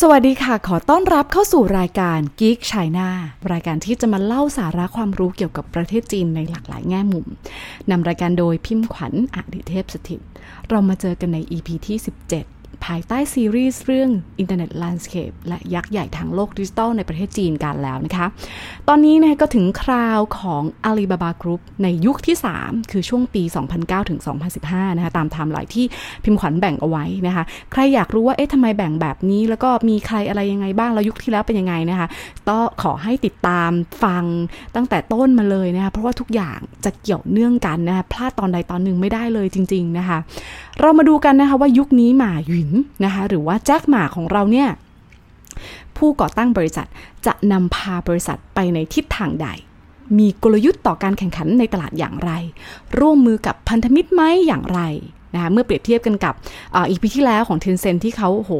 สวัสดีค่ะ ขอต้อนรับเข้าสู่รายการ Geek China รายการที่จะมาเล่าสาระความรู้เกี่ยวกับประเทศจีนในหลากหลายแง่มุมนำรายการโดยพิมพ์ขวัญอดิเทพสถิต เรามาเจอกันใน EP ที่ 17 ภายใต้ซีรีส์เรื่อง Internet Landscape และยักษ์ใหญ่ทางโลกดิจิทัลในประเทศจีนกันแล้วนะคะ ตอนนี้นะก็ถึงคราวของ Alibaba Group ในยุคที่ 3 คือช่วงปี 2009ถึง2015 นะคะ ตามไทม์ไลน์ที่พิมพ์ขวัญแบ่งเอาไว้นะคะ ใครอยากรู้ว่าเอ๊ะทำไมแบ่งแบบนี้แล้วก็มีใครอะไรยังไงบ้าง แล้วยุคที่แล้วเป็นยังไงนะคะก็ขอให้ติดตามฟังตั้งแต่ต้นมาเลยนะคะเพราะว่าทุกอย่างจะเกี่ยวเนื่องกันนะคะพลาดตอนใดตอนหนึ่งไม่ได้เลยจริง ๆนะคะ เรามาดูกันนะคะว่ายุคนี้หมาหยินะคะหรือว่าแจ็คหมาของเราเนี่ยผู้ก่อตั้งบริษัทจะนำพาบริษัทไปในทิศทางใด มีกลยุทธ์ต่อการแข่งขันในตลาดอย่างไร ร่วมมือกับพันธมิตรไหมอย่างไรนะคะเมื่อเปรียบเทียบกันกับอีพีที่แล้วของ Tencent ที่เขาโห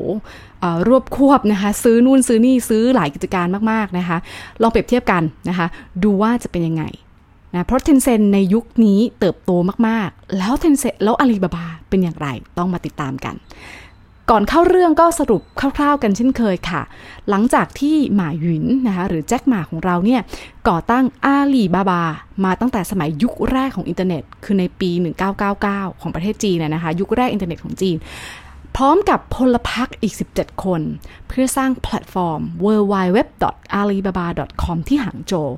รวบควบนะคะซื้อนู่นซื้อนี่ซื้อหลายกิจการมากๆนะคะลองเปรียบเทียบกันนะคะดูว่าจะเป็นยังไงนะเพราะ Tencent ในยุคนี้เติบโตมากๆ แล้ว Tencent แล้วอาลีบาบาเป็นอย่างไรต้องมาติดตามกัน ก่อนเข้าเรื่องก็สรุปคร่าวๆกันเช่นเคยค่ะ หลังจากที่หม่าหยุนนะคะหรือแจ็คหม่าของเราเนี่ยก่อตั้งอาลีบาบา มาตั้งแต่สมัยยุคแรกของอินเทอร์เน็ต คือในปี 1999 ของประเทศจีนนะคะยุคแรกอินเทอร์เน็ตของจีน พร้อมกับพลพรรคอีก 17 คน เพื่อสร้างแพลตฟอร์ม w w w a l i b a b a c o m ที่หางโจว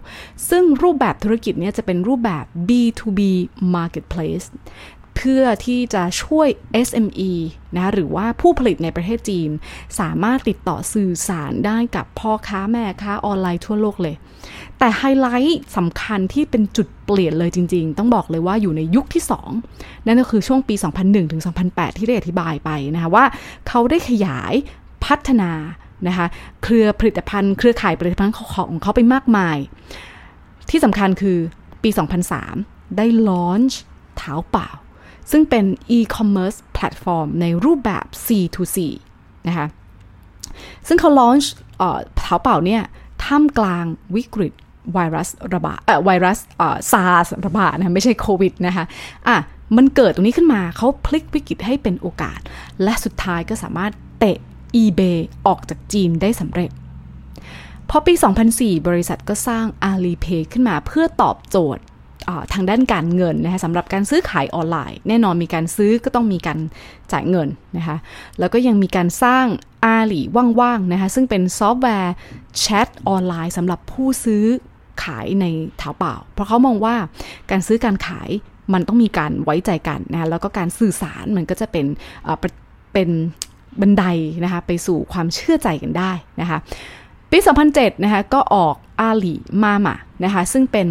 ซึ่งรูปแบบธุรกิจเนี่ยจะเป็นรูปแบบ B2B marketplace เพื่อที่จะช่วย SME นะหรือว่าผู้ผลิตในประเทศจีน สามารถติดต่อสื่อสารได้กับพ่อค้าแม่ค้าออนไลน์ทั่วโลกเลย แต่ไฮไลท์สำคัญที่เป็นจุดเปลี่ยนเลยจริง ๆ ต้องบอกเลยว่าอยู่ในยุคที่ 2 นั่นก็คือช่วงปี 2001 ถึง 2008 ที่ได้อธิบายไปนะคะว่าเขาได้ขยายพัฒนานะคะเครือผลิตภัณฑ์ เครือข่ายผลิตภัณฑ์ของเขาไปมากมาย ที่สำคัญคือปี 2003 ได้ launch เถาเป่า ซึ่งเป็น e-commerce แพลตฟอร์มในรูปแบบ C2C นะคะซึ่งเขา launch เถาเป่าเนี่ยท่ามกลางวิกฤตไวรัสระบาดเอ่อไวรัสเอ่อซาร์สระบาดนะไม่ใช่โควิดนะคะอะมันเกิดตรงนี้ขึ้นมาเขาพลิกวิกฤตให้เป็นโอกาส และสุดท้ายก็สามารถเตะ eBay ออกจากจีนได้สำเร็จ พอปี 2004 บริษัทก็สร้าง Alipay ขึ้นมาเพื่อตอบโจทย์ ทางด้านการเงินนะคะสำหรับการซื้อขายออนไลน์ แน่นอนมีการซื้อก็ต้องมีการจ่ายเงินนะคะแล้วก็ยังมีการสร้างอาลีว่างๆนะคะซึ่งเป็นซอฟต์แวร์แชทออนไลน์สำหรับผู้ซื้อขายในเท้าเปล่า เพราะเขามองว่าการซื้อการขายมันต้องมีการไว้ใจกันนะคะแล้วก็การสื่อสารมันก็จะเป็นเป็นบันไดนะคะไปสู่ความเชื่อใจกันได้นะคะปี 2007 นะคะก็ออกอาลีมาหมา นะคะ ซึ่งเป็น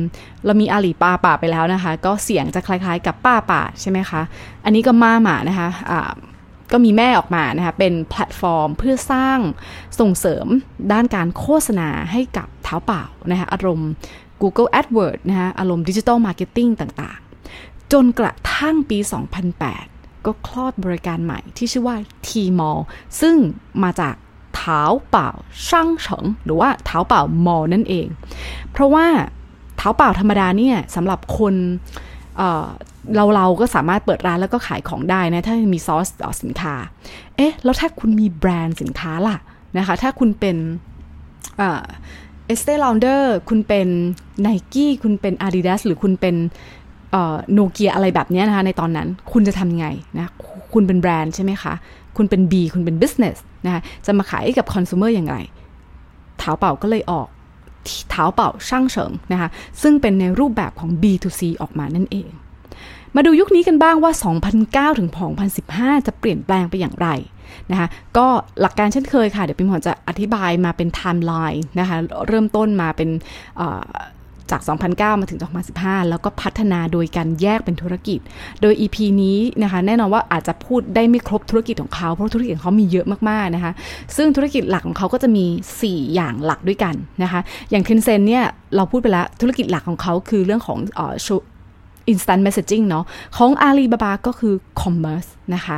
เรามีอาลีป้าป่าไปแล้วนะคะ ก็เสียงจะคล้ายๆ กับป้าป่าใช่ไหมคะ อันนี้ก็มาหมานะคะะก็มีแม่ออกมานะคะ เป็นแพลตฟอร์มเพื่อสร้างส่งเสริมด้านการโฆษณาให้กับเท้าเปล่านะคะอารมณ์ Google AdWords นะคะอารมณ์ digital marketing ต่างๆ จนกระทั่งปี 2008 ก็คลอดบริการใหม่ที่ชื่อว่า Tmall ซึ่งมาจาก Taobao 商城 หรือว่า Taobao Mall นั่นเอง เพราะว่า Taobao ธรรมดาเนี่ยสำหรับคนเราเราก็สามารถเปิดร้านแล้วก็ขายของได้นะ ถ้ามีซอสสินค้า เอ๊ะ แล้วถ้าคุณมีแบรนด์สินค้าล่ะนะคะ ถ้าคุณเป็น Estee Lauder คุณเป็นไนกี้คุณเป็น Adidas หรือคุณเป็นโนเกียอะไรแบบนี้นะคะในตอนนั้น คุณจะทำยังไงนะ คุณเป็นแบรนด์ใช่ไหมคะ คุณเป็น B คุณเป็น business นะคะจะมาขายกับคอน sumer อย่างไร Taobao ก็เลยออก Taobao 商城 นะคะซึ่งเป็นในรูปแบบของ B2C ออกมานั่นเอง มาดูยุคนี้กันบ้างว่า 2009 ถึง 2015 จะเปลี่ยนแปลงไปอย่างไรนะคะก็หลักการเช่นเคยค่ะ เดี๋ยวพิมพ์จะอธิบายมาเป็นไทม์ไลน์นะคะเริ่มต้นมาเป็น จาก 2009 มาถึง 2015 แล้วก็พัฒนาโดยการแยกเป็นธุรกิจ โดย EP นี้นะคะ แน่นอนว่าอาจจะพูดได้ไม่ครบธุรกิจของเขา เพราะธุรกิจของเขามีเยอะมากๆนะคะ ซึ่งธุรกิจหลักของเขาก็จะมี 4 อย่างหลักด้วยกันนะคะ อย่างเทนเซนเนี่ย เราพูดไปแล้ว ธุรกิจหลักของเขาคือเรื่องของอ instant messaging เนาะของ Alibaba ก็คือ commerce นะคะ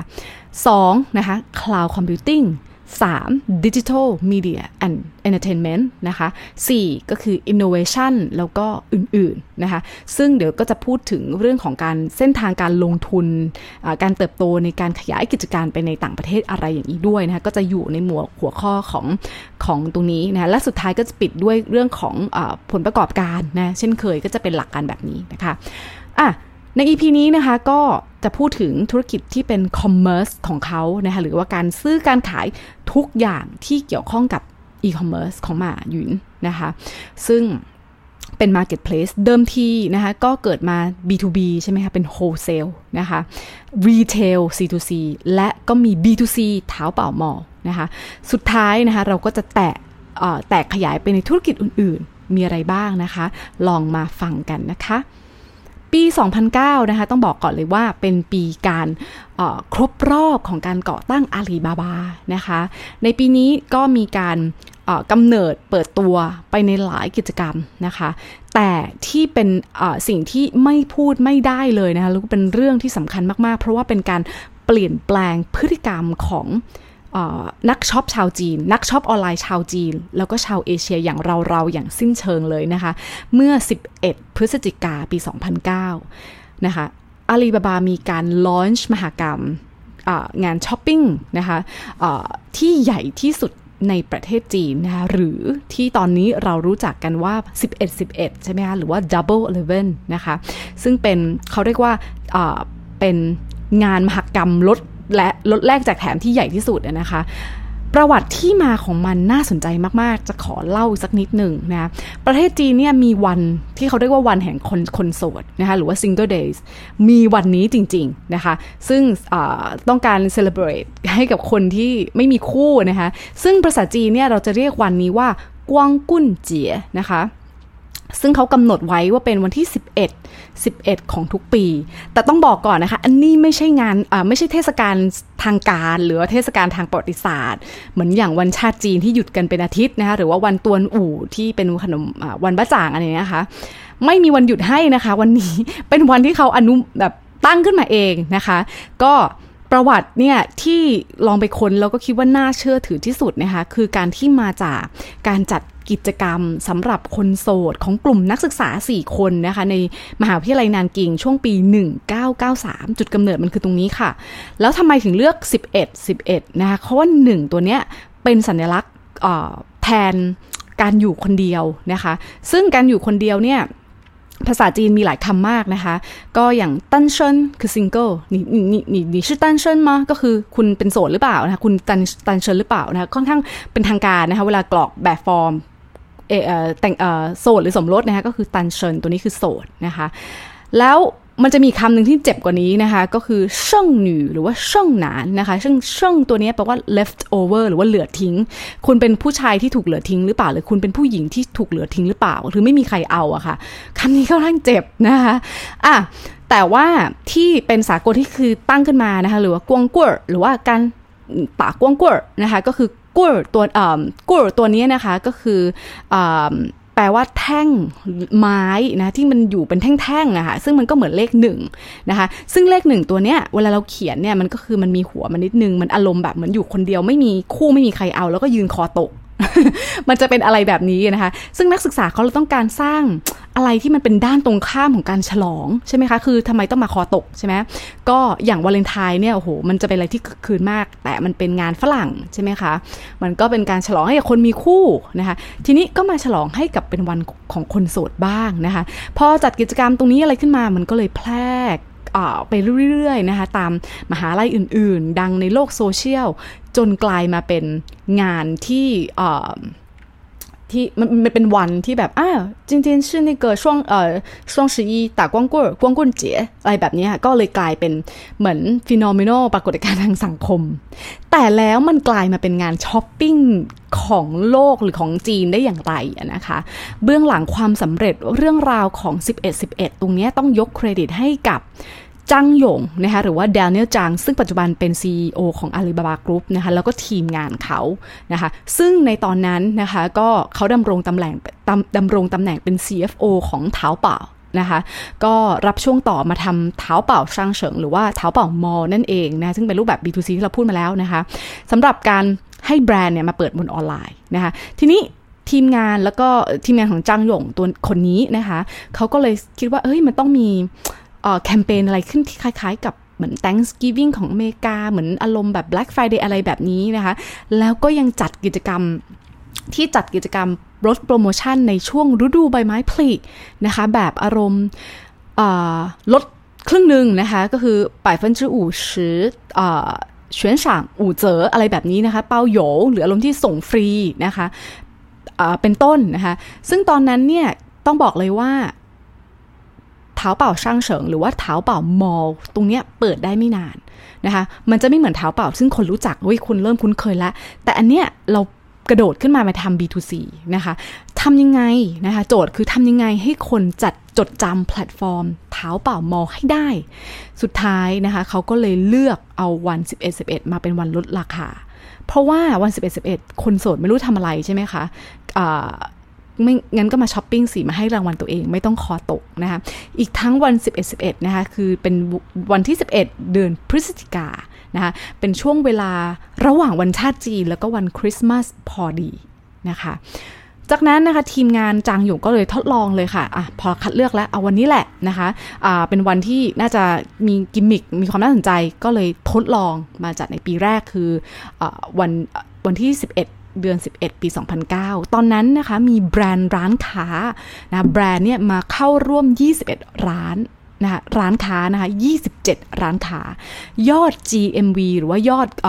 2 นะคะ cloud computing 3 Digital Media and Entertainment นะคะ 4 ก็คือ Innovation แล้วก็อื่นๆนะคะซึ่งเดี๋ยวก็จะพูดถึงเรื่องของการเส้นทางการลงทุน การเติบโตในการขยายกิจการไปในต่างประเทศอะไรอย่างนี้ด้วยนะคะก็จะอยู่ในหมวดหัวข้อของของตรงนี้นะและสุดท้ายก็จะปิดด้วยเรื่องของอผลประกอบการนะเช่นเคยก็จะเป็นหลักการแบบนี้นะคะอะ ใน EP นี้นะคะก็จะพูดถึงธุรกิจที่เป็นคอมเมอร์สของเขานะคะหรือว่าการซื้อการขายทุกอย่างที่เกี่ยวข้องกับอีคอมเมิร์ซของหมาหยุนนะคะ ซึ่งเป็น Marketplace เดิมทีนะคะก็เกิดมา B2B ใช่ไหมคะ เป็น Wholesale นะคะ Retail C2C และก็มี B2C เท้าเป่ามอนะคะ สุดท้ายนะคะเราก็จะแตะแตกขยายไปในธุรกิจอื่นๆ มีอะไรบ้างนะคะ ลองมาฟังกันนะคะ ปี 2009 นะคะ ต้องบอกก่อนเลยว่าเป็นปีการครบรอบของการก่อตั้งอาลีบาบานะคะ ในปีนี้ก็มีการกำเนิดเปิดตัวไปในหลายกิจกรรมนะคะ แต่ที่เป็นสิ่งที่ไม่พูดไม่ได้เลยนะคะแล้วก็เป็นเรื่องที่สำคัญมากๆ เพราะว่าเป็นการเปลี่ยนแปลงพฤติกรรมของ นักช็อปชาวจีน นักช็อปออนไลน์ชาวจีน แล้วก็ชาวเอเชียอย่างเราๆ อย่างสิ้นเชิงเลยนะคะ เมื่อ 11 พฤศจิกาปี 2009 นะคะอาลีบาบามีการ launch มหกรรมงานช้อปปิ้งนะคะที่ใหญ่ที่สุดในประเทศจีนนะคะหรือที่ตอนนี้เรารู้จักกันว่า 11 11 ใช่ไหมคะหรือว่า Double Eleven นะคะ ซึ่งเป็นเขาเรียกว่าเป็นงานมหกรรมลด และลดแลกจากแถมที่ใหญ่ที่สุดนะคะ ประวัติที่มาของมันน่าสนใจมากๆ จะขอเล่าสักนิดหนึ่งนะประเทศจีนเนี่ยมีวันที่เขาเรียกว่าวันแห่งคนคนโสดนะคะหรือว่า single days มีวันนี้จริงๆนะคะซึ่งต้องการ celebrate ให้กับคนที่ไม่มีคู่นะคะซึ่งภาษาจีนเนี่ยเราจะเรียกวันนี้ว่ากวางกุ้นเจียนะคะ ซึ่งเขากำหนดไว้ว่าเป็นวันที่ 11 11 ของทุกปี แต่ต้องบอกก่อนนะคะ อันนี้ไม่ใช่งานไม่ใช่เทศกาลทางการ หรือเทศกาลทางประวัติศาสตร์ เหมือนอย่างวันชาติจีนที่หยุดกันเป็นอาทิตย์นะคะ หรือว่าวันตวนอู่ที่เป็นขนมวันบ้าจ่างอะไรนี้นะคะ ไม่มีวันหยุดให้นะคะ วันนี้เป็นวันที่เขาอนุแบบตั้งขึ้นมาเองนะคะ ก็ ประวัติเนี่ยที่ลองไปค้นแล้วก็คิดว่าน่าเชื่อถือที่สุดนะคะคือการที่มาจากการจัดกิจกรรมสำหรับคนโสดของกลุ่มนักศึกษา 4 คนนะคะ ในมหาวิทยาลัยนานกิงช่วงปี 1993 จุดกำเนิดมันคือตรงนี้ค่ะ แล้วทำไมถึงเลือก 11 11 นะคะเพราะว่าหนึ่งตัวเนี้ยเป็นสัญลักษณ์แทนการอยู่คนเดียวนะคะ ซึ่งการอยู่คนเดียวเนี่ย ภาษาจีนมีหลายคำมากนะคะ ก็อย่าง 单身 คือซิงเกิลนี่นี่นี่นี่ชื่อตั้นเชินมาก็คือคุณเป็นโสดหรือเปล่านะคะคุณตันตันเชินหรือเปล่านะคะค่อนข้างเป็นทางการนะคะเวลากรอกแบบฟอร์มเออแต่งเออโสดหรือสมรสนะคะก็คือ单身 ตัวนี้คือโสดนะคะ แล้ว มันจะมีคำหนึ่งที่เจ็บกว่านี้นะคะ ก็คือ剩女 หรือว่า 剩男 นะคะซึ่ง 剩 ตัวนี้แปลว่า left over หรือว่าเหลือทิ้ง คุณเป็นผู้ชายที่ถูกเหลือทิ้งหรือเปล่า หรือคุณเป็นผู้หญิงที่ถูกเหลือทิ้งหรือเปล่า หรือไม่มีใครเอาอะค่ะคำนี้ก็ท่างเจ็บนะคะอะแต่ว่าที่เป็นสากลที่คือตั้งขึ้นมานะคะ หรือว่ากวงกัวหรือว่าการปากกวงกัวนะคะ ก็คือกัวตัวอ่ากัวตัวนี้นะคะก็คืออ่า แปลว่าแท่งไม้นะที่มันอยู่เป็นแท่งๆนะคะซึ่งมันก็เหมือนเลขหนึ่งนะคะซึ่งเลขหนึ่งตัวเนี้ยเวลาเราเขียนเนี่ยมันก็คือมันมีหัวมันนิดนึงมันอารมณ์แบบเหมือนอยู่คนเดียวไม่มีคู่ไม่มีใครเอา แล้วก็ยืนคอตก มันจะเป็นอะไรแบบนี้นะคะ ซึ่งนักศึกษาเขาเราต้องการสร้างอะไรที่มันเป็นด้านตรงข้ามของการฉลองใช่ไหมคะ คือทำไมต้องมาคอตกใช่ไหมก็อย่างวาเลนไทน์เนี่ยโอ้โหมันจะเป็นอะไรที่คืนมาก แต่มันเป็นงานฝรั่งใช่ไหมคะ มันก็เป็นการฉลองให้กับคนมีคู่นะคะ ทีนี้ก็มาฉลองให้กับเป็นวันของคนโสดบ้างนะคะ พอจัดกิจกรรมตรงนี้อะไรขึ้นมามันก็เลยแพร่ ไปเรื่อยๆนะคะตามมหาลัยอื่นๆ ดังในโลกโซเชียล จนกลายมาเป็นงานที่ที่มันมันเป็นวันที่แบบอ่าจริงๆชื่อนี่เกิดช่วงเอ่อช่วง四大光棍 光棍节 อะไรแบบนี้ก็เลยกลายเป็นเหมือน phenomenon ปรากฏการณ์ทางสังคม แต่แล้วมันกลายมาเป็นงานช้อปปิ้งของโลกหรือของจีนได้อย่างไรนะคะ เบื้องหลังความสำเร็จเรื่องราวของ 11 11 ตรงนี้ต้องยกเครดิตให้กับ จังหยงนะคะหรือว่าเดนิเอลจางซึ่งปัจจุบันเป็น CEO ของ Alibaba Group นะคะแล้วก็ทีมงานเขานะคะซึ่งในตอนนั้นนะคะก็เขาดำรงตำแหน่งดำรงตำแหน่งเป็น CFO ของเท้าเป่านะคะก็รับช่วงต่อมาทำเท้าเป่าช่างเฉิง หรือว่าเท้าเป่ามอนั่นเองนะซึ่งเป็นรูปแบบ B2C ที่เราพูดมาแล้วนะคะสำหรับการให้แบรนด์เนี่ยมาเปิดบนออนไลน์นะคะทีนี้ทีมงานแล้วก็ทีมงานของจางหยงตัวคนนี้นะคะเขาก็เลยคิดว่าเอ้ยมันต้องมี แคมเปญอะไรขึ้นที่คล้ายๆ กับเหมือน Thanksgiving ของอเมริกา เหมือนอารมณ์แบบ Black Friday อะไรแบบนี้นะคะ แล้วก็ยังจัดกิจกรรมที่จัดกิจกรรมลดโปรโมชั่นในช่วงฤดูใบไม้ผลินะคะ แบบอารมณ์ลดครึ่งหนึ่งนะคะ ก็คือป่ายเฟินชื่ออู่ชือเฉวนฉางอู่เจออะไรแบบนี้นะคะ เป้าโหยหรืออารมณ์ที่ส่งฟรีนะคะเป็นต้นนะคะ ซึ่งตอนนั้นเนี่ยต้องบอกเลยว่า เท้าเป่าช่างเฉิง หรือว่าเท้าเป่ามอลตรงเนี้ยเปิดได้ไม่นานนะคะ มันจะไม่เหมือนเท้าเป่า ซึ่งคนรู้จักเว้ยคุณเริ่มคุ้นเคยแล้วแต่อันเนี้ยเรากระโดดขึ้นมามาทำ B2C นะคะทำยังไงนะคะ โจทย์คือทำยังไงให้คนจัดจดจำแพลตฟอร์ม เท้าเป่ามอลให้ได้ สุดท้ายนะคะเขาก็เลยเลือกเอาวัน 11 11 มาเป็นวันลดราคา เพราะว่าวัน 11 11 คนโสดไม่รู้ทำอะไรใช่ไหมคะะ ไม่งั้นก็มาช้อปปิ้งสิมาให้รางวัลตัวเองไม่ต้องคอตกนะคะอีกทั้งวัน 11 11นะคะคือเป็นวันที่ 11 เดือนพฤศจิกานะคะเป็นช่วงเวลาระหว่างวันชาติจีน แล้วก็วันคริสต์มาสพอดีนะคะจากนั้นนะคะทีมงานจางหยงก็เลยทดลองเลยค่ะอะพอคัดเลือกแล้วเอาวันนี้แหละนะคะะเป็นวันที่น่าจะมีกิมมิคมีความน่าสนใจก็เลยทดลองมาจัดในปีแรกคืออวันวันที่ 11 เดือน 11 ปี 2009 ตอนนั้นนะคะมีแบรนด์ร้านค้านะแบรนด์เนี่ยมาเข้าร่วม 21 ร้านนะคะร้านค้านะคะ27 ร้านค้ายอด GMV หรือว่ายอดอ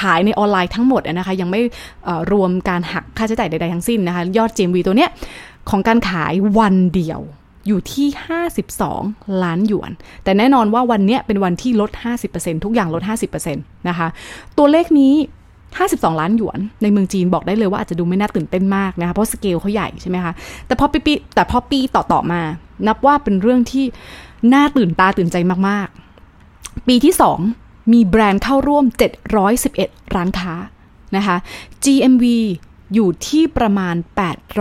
ขายในออนไลน์ทั้งหมดนะคะยังไม่รวมการหักค่าใช้จ่ายใดๆทั้งสิ้นนะคะยอด GMV ตัวเนี้ยของการขายวันเดียวอยู่ที่ 52 ล้านหยวน แต่แน่นอนว่าวันนี้เป็นวันที่ลด 50%ทุกอย่างลด 50%นะคะ ตัวเลขนี้ 52 ล้านหยวน ในเมืองจีนบอกได้เลยว่าอาจจะดูไม่น่าตื่นเต้นมากนะคะเพราะสเกลเขาใหญ่ใช่ไหมคะแต่พอปีแต่พอปีต่อๆมา นับว่าเป็นเรื่องที่น่าตื่นตาตื่นใจมากๆ ปีที่ 2 มีแบรนด์เข้าร่วม 711 ร้านค้านะคะ GMV อยู่ที่ประมาณ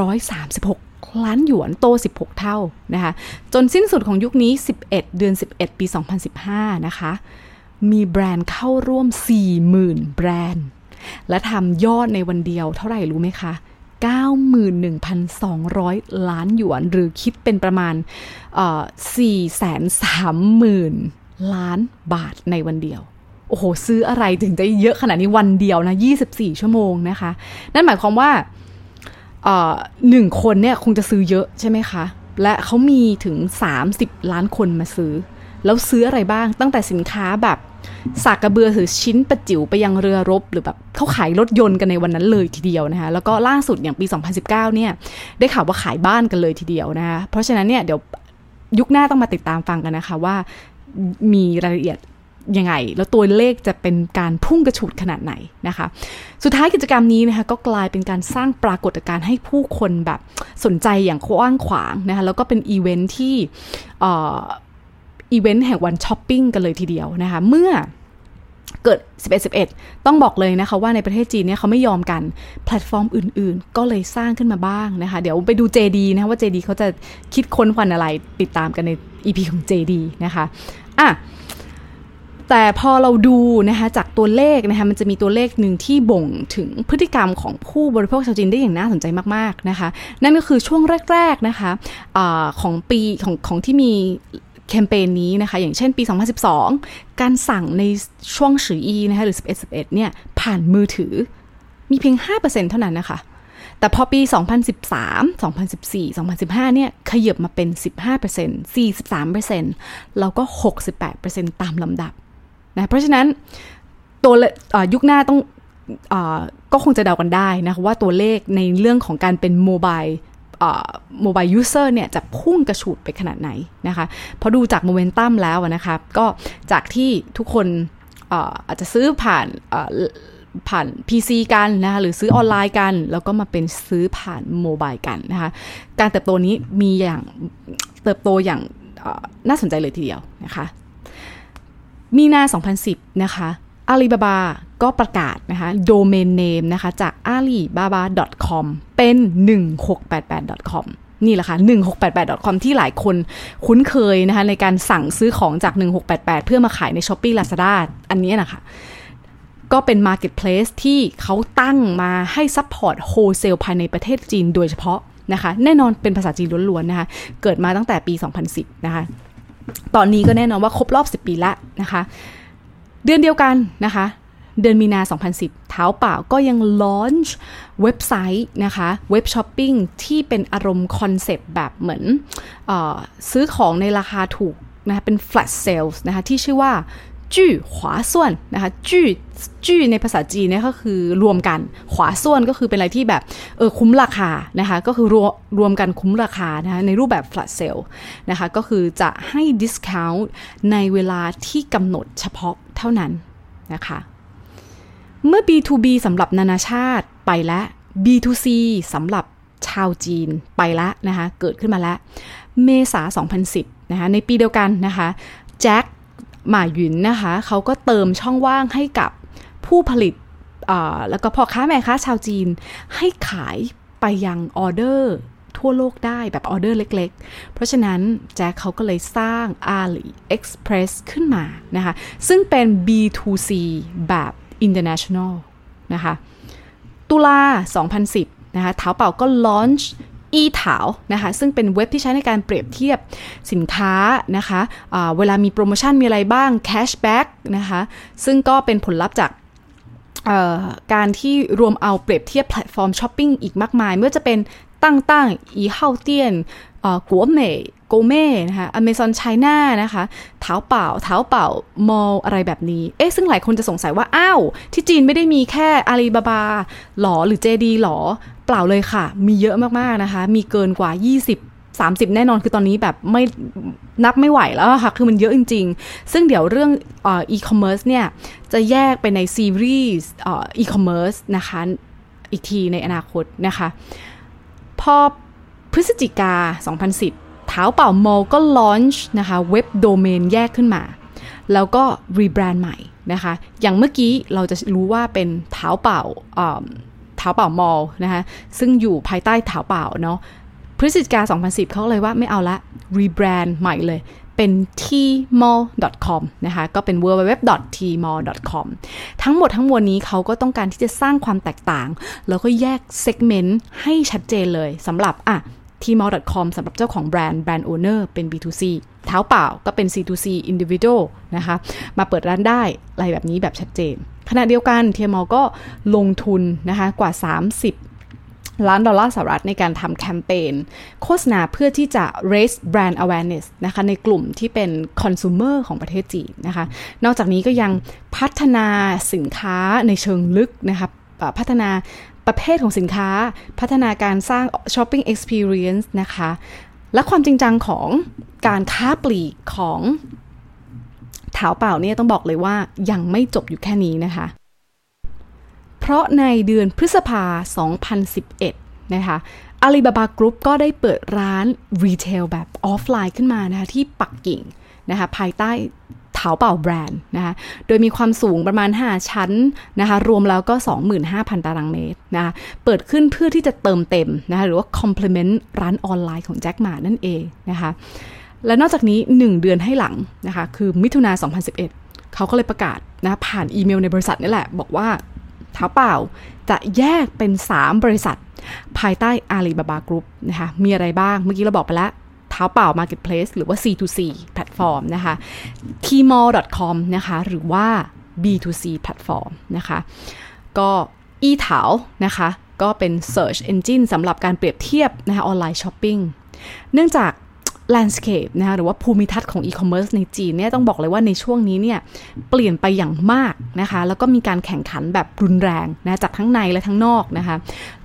836 ล้านหยวนโต 16 เท่านะคะ จนสิ้นสุดของยุคนี้ 11 เดือน 11 ปี 2015 นะคะ มีแบรนด์เข้าร่วม 40,000 แบรนด์ และทำยอดในวันเดียวเท่าไหร่รู้ไหมคะ 91,200 ล้านหยวน หรือคิดเป็นประมาณ 430,000 ล้านบาทในวันเดียวโอ้โห ซื้ออะไรถึงจะเยอะขนาดนี้วันเดียวนะ 24 ชั่วโมงนะคะ นั่นหมายความว่าหนึ่งคนเนี่ยคงจะซื้อเยอะใช่ไหมคะ และเขามีถึง 30 ล้านคนมาซื้อ แล้วซื้ออะไรบ้างตั้งแต่สินค้าแบบ สากกระเบือถือชิ้นประจิ๋วไปยังเรือรบ หรือแบบเขาขายรถยนต์กันในวันนั้นเลยทีเดียวนะคะแล้วก็ล่าสุดอย่างปี 2019 เนี่ยได้ข่าวว่าขายบ้านกันเลยทีเดียวนะคะเพราะฉะนั้นเนี่ยเดี๋ยวยุคหน้าต้องมาติดตามฟังกันนะคะว่ามีรายละเอียดยังไง แล้วตัวเลขจะเป็นการพุ่งกระฉูดขนาดไหนนะคะ สุดท้ายกิจกรรมนี้นะคะก็กลายเป็นการสร้างปรากฏการณ์ให้ผู้คนแบบสนใจอย่างกว้างขวางนะคะแล้วก็เป็นอีเวนท์ที่ อีเวนต์แห่งวันช้อปปิ้งกันเลยทีเดียวนะคะ เมื่อเกิด 11 11 ต้องบอกเลยนะคะว่าในประเทศจีนเนี่ยเขาไม่ยอมกัน แพลตฟอร์มอื่นๆ ก็เลยสร้างขึ้นมาบ้างนะคะ เดี๋ยวไปดู JD นะว่า JD เขาจะคิดค้นควันอะไรติดตามกันใน EP ของ JD นะคะอะแต่พอเราดูนะคะจากตัวเลขนะคะมันจะมีตัวเลขหนึ่งที่บ่งถึงพฤติกรรมของผู้บริโภคชาวจีนได้อย่างน่าสนใจมากๆนะคะ นั่นก็คือช่วงแรก ๆนะคะอะของปีของของที่มี แคมเปญนี้นะคะ อย่างเช่นปี 2012 การสั่งในช่วงสืออีนะคะหรือ 11 11 เนี่ย ผ่านมือถือ มีเพียง 5%เท่านั้นนะคะ แต่พอปี 2013 2014 2015 เนี่ย ขยับมาเป็น 15% 43%แล้วก็ 68%ตามลำดับนะเพราะฉะนั้นตัวยุคหน้าต้องอก็คงจะเดากันได้นะคะว่าตัวเลขในเรื่องของการเป็น mobile mobile user เนี่ยจะพุ่งกระฉูดไปขนาดไหนนะคะพอดูจากโมเมนตัมแล้วนะคะก็จากที่ทุกคนอาจจะซื้อผ่านผ่าน PC กันนะคะหรือซื้อออนไลน์กัน แล้วก็มาเป็นซื้อผ่านโมบายกันนะคะการเติบโตนี้มีอย่างเติบโตอย่างน่าสนใจเลยทีเดียวนะคะมีนา 2010 นะคะอาลีบาบา ก็ประกาศนะคะโดเมนเนมนะคะจาก alibaba.com เป็น 1688.com นี่แหละค่ะ 1688.com ที่หลายคนคุ้นเคยนะคะในการสั่งซื้อของจาก 1688 เพื่อมาขายใน Shopee Lazada อันนี้นะคะก็เป็น Marketplace ที่เขาตั้งมาให้ support wholesale ภายในประเทศจีนโดยเฉพาะนะคะ แน่นอนเป็นภาษาจีนล้วนๆนะคะ เกิดมาตั้งแต่ปี 2010 นะคะ ตอนนี้ก็แน่นอนว่าครบรอบ 10 ปีละนะคะ เดือนเดียวกันนะคะ เดือนมีนา 2010 Taobao ก็ยัง launch เว็บไซต์นะคะ เว็บช้อปปิ้งที่เป็นอารมณ์ concept แบบเหมือนออซื้อของในราคาถูกนะคะเป็น flash sales นะคะที่ชื่อว่าจื่อขวาส่วนนะคะจื่อจื่อในภาษาจีนเนี่ยก็คือรวมกันขวาส่วนก็คือเป็นอะไรที่แบบเออคุ้มราคานะคะก็คือรวมรวมกันคุ้มราคานะคะในรูปแบบ flash sale นะคะก็คือจะให้ discount ในเวลาที่กำหนดเฉพาะเท่านั้นนะคะ เมื่อ B2B สำหรับนานาชาติไปแล้ว B2C สำหรับชาวจีนไปแล้วนะคะเกิดขึ้นมาแล้วเมษา 2010นะคะในปีเดียวกันนะคะแจ็คหมาหยุนนะคะเขาก็เติมช่องว่างให้กับผู้ผลิตแล้วก็พ่อค้าแม่ค้าชาวจีนให้ขายไปยังออเดอร์ทั่วโลกได้แบบออเดอร์เล็กๆ เพราะฉะนั้นแจ็คเขาก็เลยสร้าง Ali Express ขึ้นมานะคะซึ่งเป็น B2C แบบ international นะคะ ตุลา 2010 นะคะ Taobao ก็ launch eTao นะคะซึ่งเป็นเว็บที่ใช้ในการเปรียบเทียบสินค้านะคะเวลามีโปรโมชั่นมีอะไรบ้าง cashback นะคะซึ่งก็เป็นผลลัพธ์จากการที่รวมเอาเปรียบเทียบแพลตฟอร์มช้อปปิ้งอีกมากมายไม่ว่าจะเป็น Dangdang Yihaodian กัวเม่ Gome นะคะ Amazon Chinaนะคะ Taobao Taobao Mall อะไรแบบนี้ เอ๊ะซึ่งหลายคนจะสงสัยว่า อ้าว ที่จีนไม่ได้มีแค่อาลีบาบาหรอหรือ JD หรอ เปล่าเลยค่ะ มีเยอะมากๆนะคะ มีเกินกว่า 20 30 แน่นอนคือตอนนี้แบบไม่นับไม่ไหวแล้วค่ะ คือมันเยอะจริง ๆ ซึ่งเดี๋ยวเรื่องอีคอมเมิร์ซเนี่ย จะแยกไปในซีรีส์อีคอมเมิร์ซนะคะ อีกทีในอนาคตนะคะ พอ พฤศจิกา 2010 เท้าเป่ามอลก็ลอนช์นะคะเว็บโดเมนแยกขึ้นมา แล้วก็รีแบรนด์ใหม่นะคะ อย่างเมื่อกี้เราจะรู้ว่าเป็นเท้าเป่าเท้าเป่ามอลนะคะ ซึ่งอยู่ภายใต้เท้าเป่าเนาะ พฤศจิกา 2010 เขาเลยว่าไม่เอาละรีแบรนด์ใหม่เลยเป็น tmall.com นะคะ ก็เป็น www.tmall.com ทั้งหมดทั้งมวลนี้เขาก็ต้องการที่จะสร้างความแตกต่าง แล้วก็แยกเซกเมนต์ให้ชัดเจนเลยสำหรับ อะ tmall.com สำหรับเจ้าของแบรนด์แบรนด์โอเนอร์เป็น B2C เท้าเปล่าก็เป็น C2C individual นะคะ มาเปิดร้านได้อะไรแบบนี้แบบชัดเจน ขณะเดียวกัน tmall ก็ลงทุนนะคะกว่า 30ล้านดอลลาร์สหรัฐในการทำแคมเปญโฆษณาเพื่อที่จะ raise brand awareness นะคะในกลุ่มที่เป็น consumer ของประเทศจีนนะคะ นอกจากนี้ก็ยังพัฒนาสินค้าในเชิงลึกนะคะพัฒนา ประเภทของสินค้า พัฒนาการสร้าง shopping experience นะคะ และความจริงจังของการค้าปลีกของ Taobao เนี่ยต้องบอกเลยว่ายังไม่จบอยู่แค่นี้นะคะ เพราะในเดือนพฤษภา 2011 นะคะ Alibaba Group ก็ได้เปิดร้าน retail แบบออฟไลน์ขึ้นมานะคะที่ปักกิ่งนะคะภายใต้ เท้าเป่าแบรนด์นะคะโดยมีความสูงประมาณ 5 ชั้นนะคะรวมแล้วก็ 25,000 ตารางเมตรนะคะเปิดขึ้นเพื่อที่จะเติมเต็มนะคะหรือว่า complement ร้านออนไลน์ของแจ็คหมานั่นเองนะคะและนอกจากนี้ 1 เดือนให้หลังนะคะคือมิถุนา 2011 เขาก็เลยประกาศนะผ่านอีเมลในบริษัทนี่แหละ บอกว่าเท้าเปล่าจะแยกเป็น 3 บริษัท ภายใต้อาลีบาบากรุ๊ปนะคะมีอะไรบ้างเมื่อกี้เราบอกไปแล้ว เถาเป่า Marketplace หรือว่า C2C แพลตฟอร์มนะคะ tmall.com นะคะหรือว่า B2C แพลตฟอร์มนะคะก็อีเถานะคะก็เป็น Search Engine สำหรับการเปรียบเทียบนะคะ online shopping เนื่องจาก landscape นะคะหรือว่าภูมิทัศน์ของ e-commerce ในจีนเนี่ยต้องบอกเลยว่าในช่วงนี้เนี่ยเปลี่ยนไปอย่างมากนะคะแล้วก็มีการแข่งขันแบบรุนแรงนะจากทั้งในและทั้งนอกนะคะ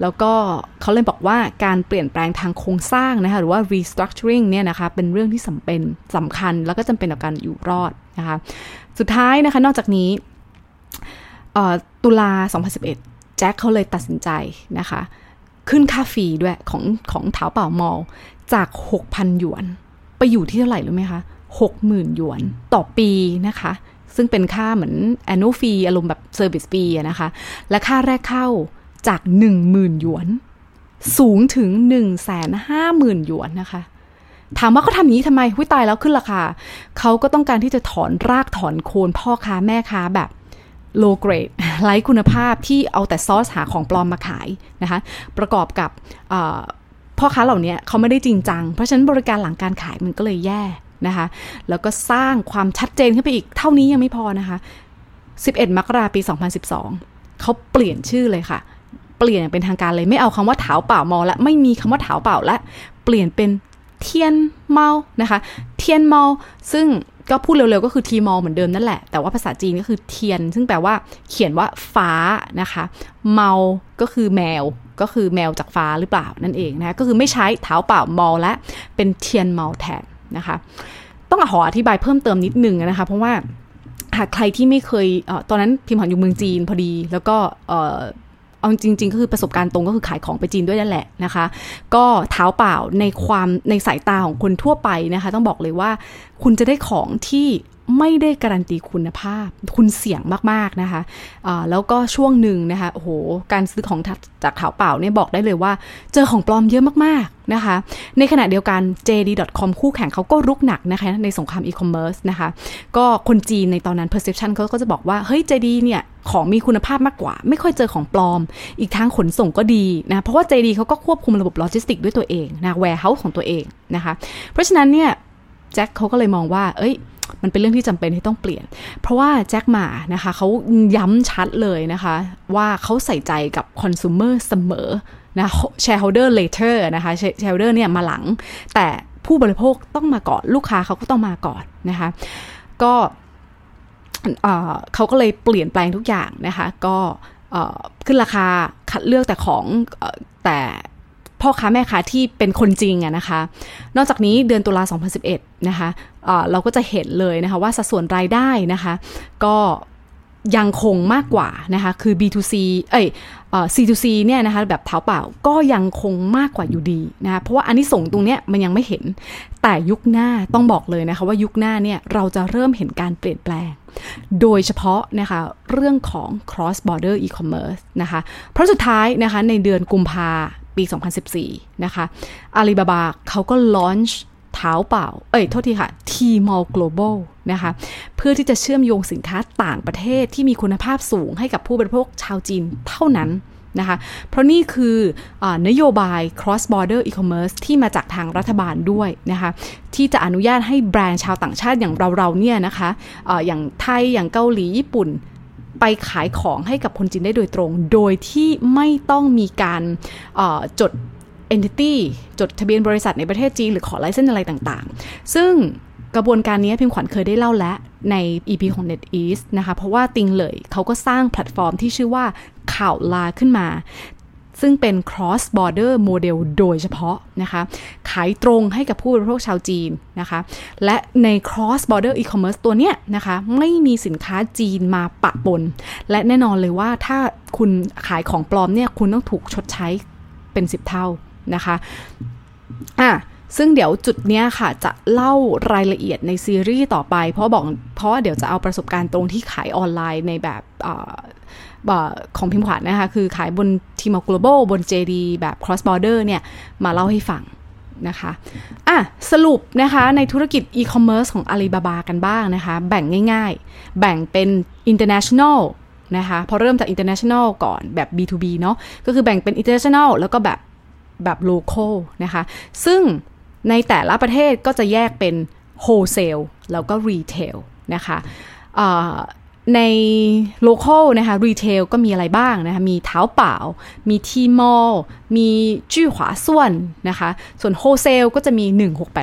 แล้วก็เขาเลยบอกว่าการเปลี่ยนแปลงทางโครงสร้างนะคะหรือว่า restructuring เนี่ยนะคะเป็นเรื่องที่สำเป็นสำคัญ แล้วก็จำเป็นต่อการอยู่รอดนะคะสุดท้ายนะคะนอกจากนี้ตุลา 2011 แจ็คเขาเลยตัดสินใจนะคะขึ้นค่าฟรีด้วยของของเท้าเป่ามอล จาก 6,000 หยวน ไปอยู่ที่เท่าไหร่รู้ไหมคะ 60,000 หยวนต่อปีนะคะ ซึ่งเป็นค่าเหมือน annual fee อารมณ์แบบ service fee นะคะ และค่าแรกเข้าจาก 10,000 หยวน สูงถึง 1 5 0 0 0 0 หยวนนะคะถามว่าเขาทำอย่างนี้ทำไมหุยตายแล้วขึ้นราคา เขาก็ต้องการที่จะถอนรากถอนโคนพ่อค้าแม่ค้าแบบ low grade ไร้คุณภาพที่เอาแต่ซอสหาของปลอมมาขายนะคะ ประกอบกับ พ่อค้าเหล่านี้เขาไม่ได้จริงจัง เพราะฉะนั้นบริการหลังการขายมันก็เลยแย่นะคะ แล้วก็สร้างความชัดเจนขึ้นไปอีกเท่านี้ยังไม่พอนะคะ 11 มกราปี 2012 เขาเปลี่ยนชื่อเลยค่ะ เปลี่ยนเป็นทางการเลยไม่เอาคำว่าเถาเปล่ามอและไม่มีคำว่าเถาเปล่าและ เปลี่ยนเป็นเทียนเมานะคะ เทียนเมาซึ่งก็พูดเร็วๆ ก็คือทีมอลเหมือนเดิมนั่นแหละ แต่ว่าภาษาจีนก็คือเทียน ซึ่งแปลว่าเขียนว่าฟ้านะคะ เมา ก็คือแมว ก็คือแมวจากฟ้าหรือเปล่านั่นเองนะคะก็คือไม่ใช้เท้าเปล่ามอลและเป็นเทียนเมาแทนนะคะ ต้องขออธิบายเพิ่มเติมนิดนึงนะคะ เพราะว่าหากใครที่ไม่เคยอตอนนั้นพิมพ์หอนอยู่เมืองจีนพอดี แล้วก็เอาจริง ๆ ก็คือประสบการณ์ตรงก็คือขายของไปจีนด้วยนั่นแหละนะคะ ก็เท้าเปล่าในความในสายตาของคนทั่วไปนะคะ ต้องบอกเลยว่าคุณจะได้ของที่ ไม่ได้การันตีคุณภาพ คุณเสี่ยงมากๆนะคะะแล้วก็ช่วงหนึ่งนะคะโอ้โหการซื้อของจากเถาเป่าเนี่ยบอกได้เลยว่า เจอของปลอมเยอะมากๆนะคะ ในขณะเดียวกัน JD.com คู่แข่งเขาก็รุกหนักนะคะในสงครามอีคอมเมิร์ซนะคะ ก็คนจีนในตอนนั้น perception เขาก็จะบอกว่า เฮ้ย JD เนี่ยของมีคุณภาพมากกว่า ไม่ค่อยเจอของปลอม อีกทางขนส่งก็ดีนะเพราะว่า JD เขาก็ควบคุมระบบโลจิสติกด้วยตัวเองนะ warehouse ของตัวเองนะคะ เพราะฉะนั้นเนี่ยแจ็คเขาก็เลยมองว่า เอ้ย มันเป็นเรื่องที่จำเป็นที่ต้องเปลี่ยน เพราะว่าแจ็คหม่านะคะเขาย้ำชัดเลยนะคะ ว่าเขาใส่ใจกับคอน sumer เสมอนะ shareholder later นะคะ shareholder เนี่ยมาหลัง แต่ผู้บริโภคต้องมาก่อน ลูกค้าเขาก็ต้องมาก่อนนะคะ ก็เขาก็เลยเปลี่ยนแปลงทุกอย่างนะคะ ก็ขึ้นราคาคัดเลือกแต่ของแต่ พ่อค้าแม่ค้าที่เป็นคนจริงอะนะคะ นอกจากนี้เดือนตุลา2011 นะคะเราก็จะเห็นเลยนะคะว่าสัดส่วนรายได้นะคะ ก็ ยังคงมากกว่านะคะคือ B2C เอ้ย C2C เนี่ยนะคะแบบเท้าเปล่าก็ยังคงมากกว่าอยู่ดีนะคะเพราะว่าอันนี้ส่งตรงเนี้ยมันยังไม่เห็น แต่ยุคหน้าต้องบอกเลยนะคะว่ายุคหน้าเนี่ยเราจะเริ่มเห็นการเปลี่ยนแปลง โดยเฉพาะนะคะเรื่องของ cross border e-commerce นะคะเพราะสุดท้ายนะคะในเดือนกุมภาปี 2014 นะคะอาลีบาบาเขาก็ลอนช์เท้าเปล่า เอ้ย โทษทีค่ะ Tmall Global นะคะ เพื่อที่จะเชื่อมโยงสินค้าต่างประเทศที่มีคุณภาพสูงให้กับผู้บริโภคชาวจีนเท่านั้นนะคะ เพราะนี่คืออนโยบาย cross border e-commerce ที่มาจากทางรัฐบาลด้วยนะคะ ที่จะอนุญาตให้แบรนด์ชาวต่างชาติอย่างเราๆเนี่ยนะคะออย่างไทยอย่างเกาหลีญี่ปุ่นไปขายของให้กับคนจีนได้โดยตรง โดยที่ไม่ต้องมีการจด entity จดทะเบียนบริษัทในประเทศจีน หรือขอ license อะไรต่างๆ ซึ่ง กระบวนการนี้พิมขวัญเคยได้เล่าแล้วใน EP ของ NetEase นะคะ เพราะว่าติงเหล่ยเขาก็สร้างแพลตฟอร์มที่ชื่อว่าเข่าลาขึ้นมา ซึ่งเป็น cross border model โดยเฉพาะนะคะ ขายตรงให้กับผู้บริโภคชาวจีนนะคะ และใน cross border e-commerce ตัวเนี้ยนะคะ ไม่มีสินค้าจีนมาปะปน และแน่นอนเลยว่าถ้าคุณขายของปลอมเนี่ย คุณต้องถูกชดใช้เป็น 10 เท่านะคะ อะ ซึ่งเดี๋ยวจุดเนี้ยค่ะจะเล่ารายละเอียดในซีรีส์ต่อไป เพราะบอกเพราะว่าเดี๋ยวจะเอาประสบการณ์ตรงที่ขายออนไลน์ในแบบของพิมพ์ขวัญนะคะ คือขายบนทีม global บน JD แบบ cross border เนี่ยมาเล่าให้ฟังนะคะอะสรุปนะคะในธุรกิจ e-commerce ของ Alibaba กันบ้างนะคะ แบ่งง่ายๆ แบ่งเป็น international นะคะพอเริ่มจาก international ก่อนแบบ B2B เนาะก็คือแบ่งเป็น international แล้วก็แบบแบบ local นะคะ ซึ่ง ในแต่ละประเทศก็จะแยกเป็น wholesale แล้วก็ retail นะคะใน local นะคะ retail ก็มีอะไรบ้างนะคะมีเท้าเปล่า มีทีมอลมีจื้อหวาส่วนนะคะ ส่วนโฮเซลก็จะมี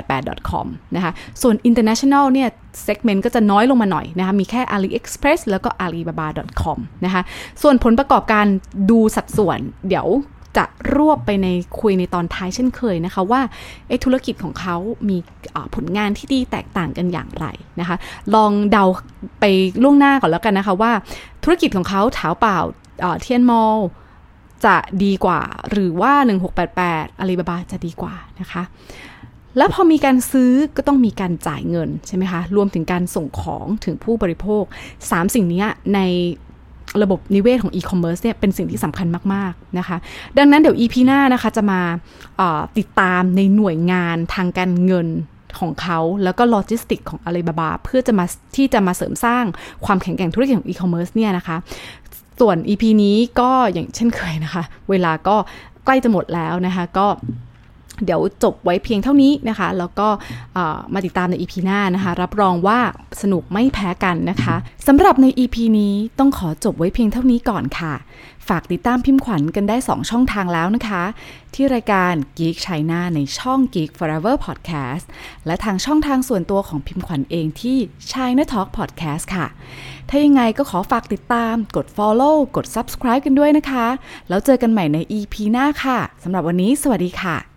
1688.com นะคะ ส่วน international เนี่ยเซกเมนต์ก็จะน้อยลงมาหน่อยนะคะ มีแค่ AliExpress แล้วก็ Alibaba.com นะคะ ส่วนผลประกอบการดูสัดส่วน เดี๋ยว จะรวบไปในคุยในตอนท้ายเช่นเคยนะคะว่าไอ้ธุรกิจของเขามีผลงานที่ดีแตกต่างกันอย่างไรนะคะ ลองเดาไปล่วงหน้าก่อนแล้วกันนะคะว่า ธุรกิจของเขาเท้าเปล่าเทียนมอลจะดีกว่าหรือว่า 1688อาลีบาบาจะดีกว่านะคะ แล้วพอมีการซื้อก็ต้องมีการจ่ายเงินใช่ไหมคะ รวมถึงการส่งของถึงผู้บริโภค 3 สิ่งนี้ใน ระบบนิเวศของอีคอมเมิร์ซเนี่ยเป็นสิ่งที่สำคัญมาก ๆ นะคะ ดังนั้นเดี๋ยว EP หน้านะคะจะมาติดตามในหน่วยงานทางการเงินของเขาแล้วก็โลจิสติกของอาลีบาบาเพื่อจะมาที่จะมาเสริมสร้างความแข็งแกร่งธุรกิจของอีคอมเมิร์ซเนี่ยนะคะ ส่วน EP นี้ก็อย่างเช่นเคยนะคะ เวลาก็ใกล้จะหมดแล้วนะคะก็ เดี๋ยวจบไว้เพียงเท่านี้นะคะ แล้วก็มาติดตามใน EP หน้านะคะ รับรองว่าสนุกไม่แพ้กันนะคะสำหรับใน EP นี้ต้องขอจบไว้เพียงเท่านี้ก่อนค่ะ ฝากติดตามพิมพ์ขวัญกันได้ 2 ช่องทางแล้วนะคะ ที่รายการ Geek China ในช่อง Geek Forever Podcast และทางช่องทางส่วนตัวของพิมพ์ขวัญเองที่ China Talk Podcast ค่ะ ถ้ายังไงก็ขอฝากติดตาม กด follow กด subscribe กันด้วยนะคะ แล้วเจอกันใหม่ใน EP หน้าค่ะสำหรับวันนี้ สวัสดีค่ะ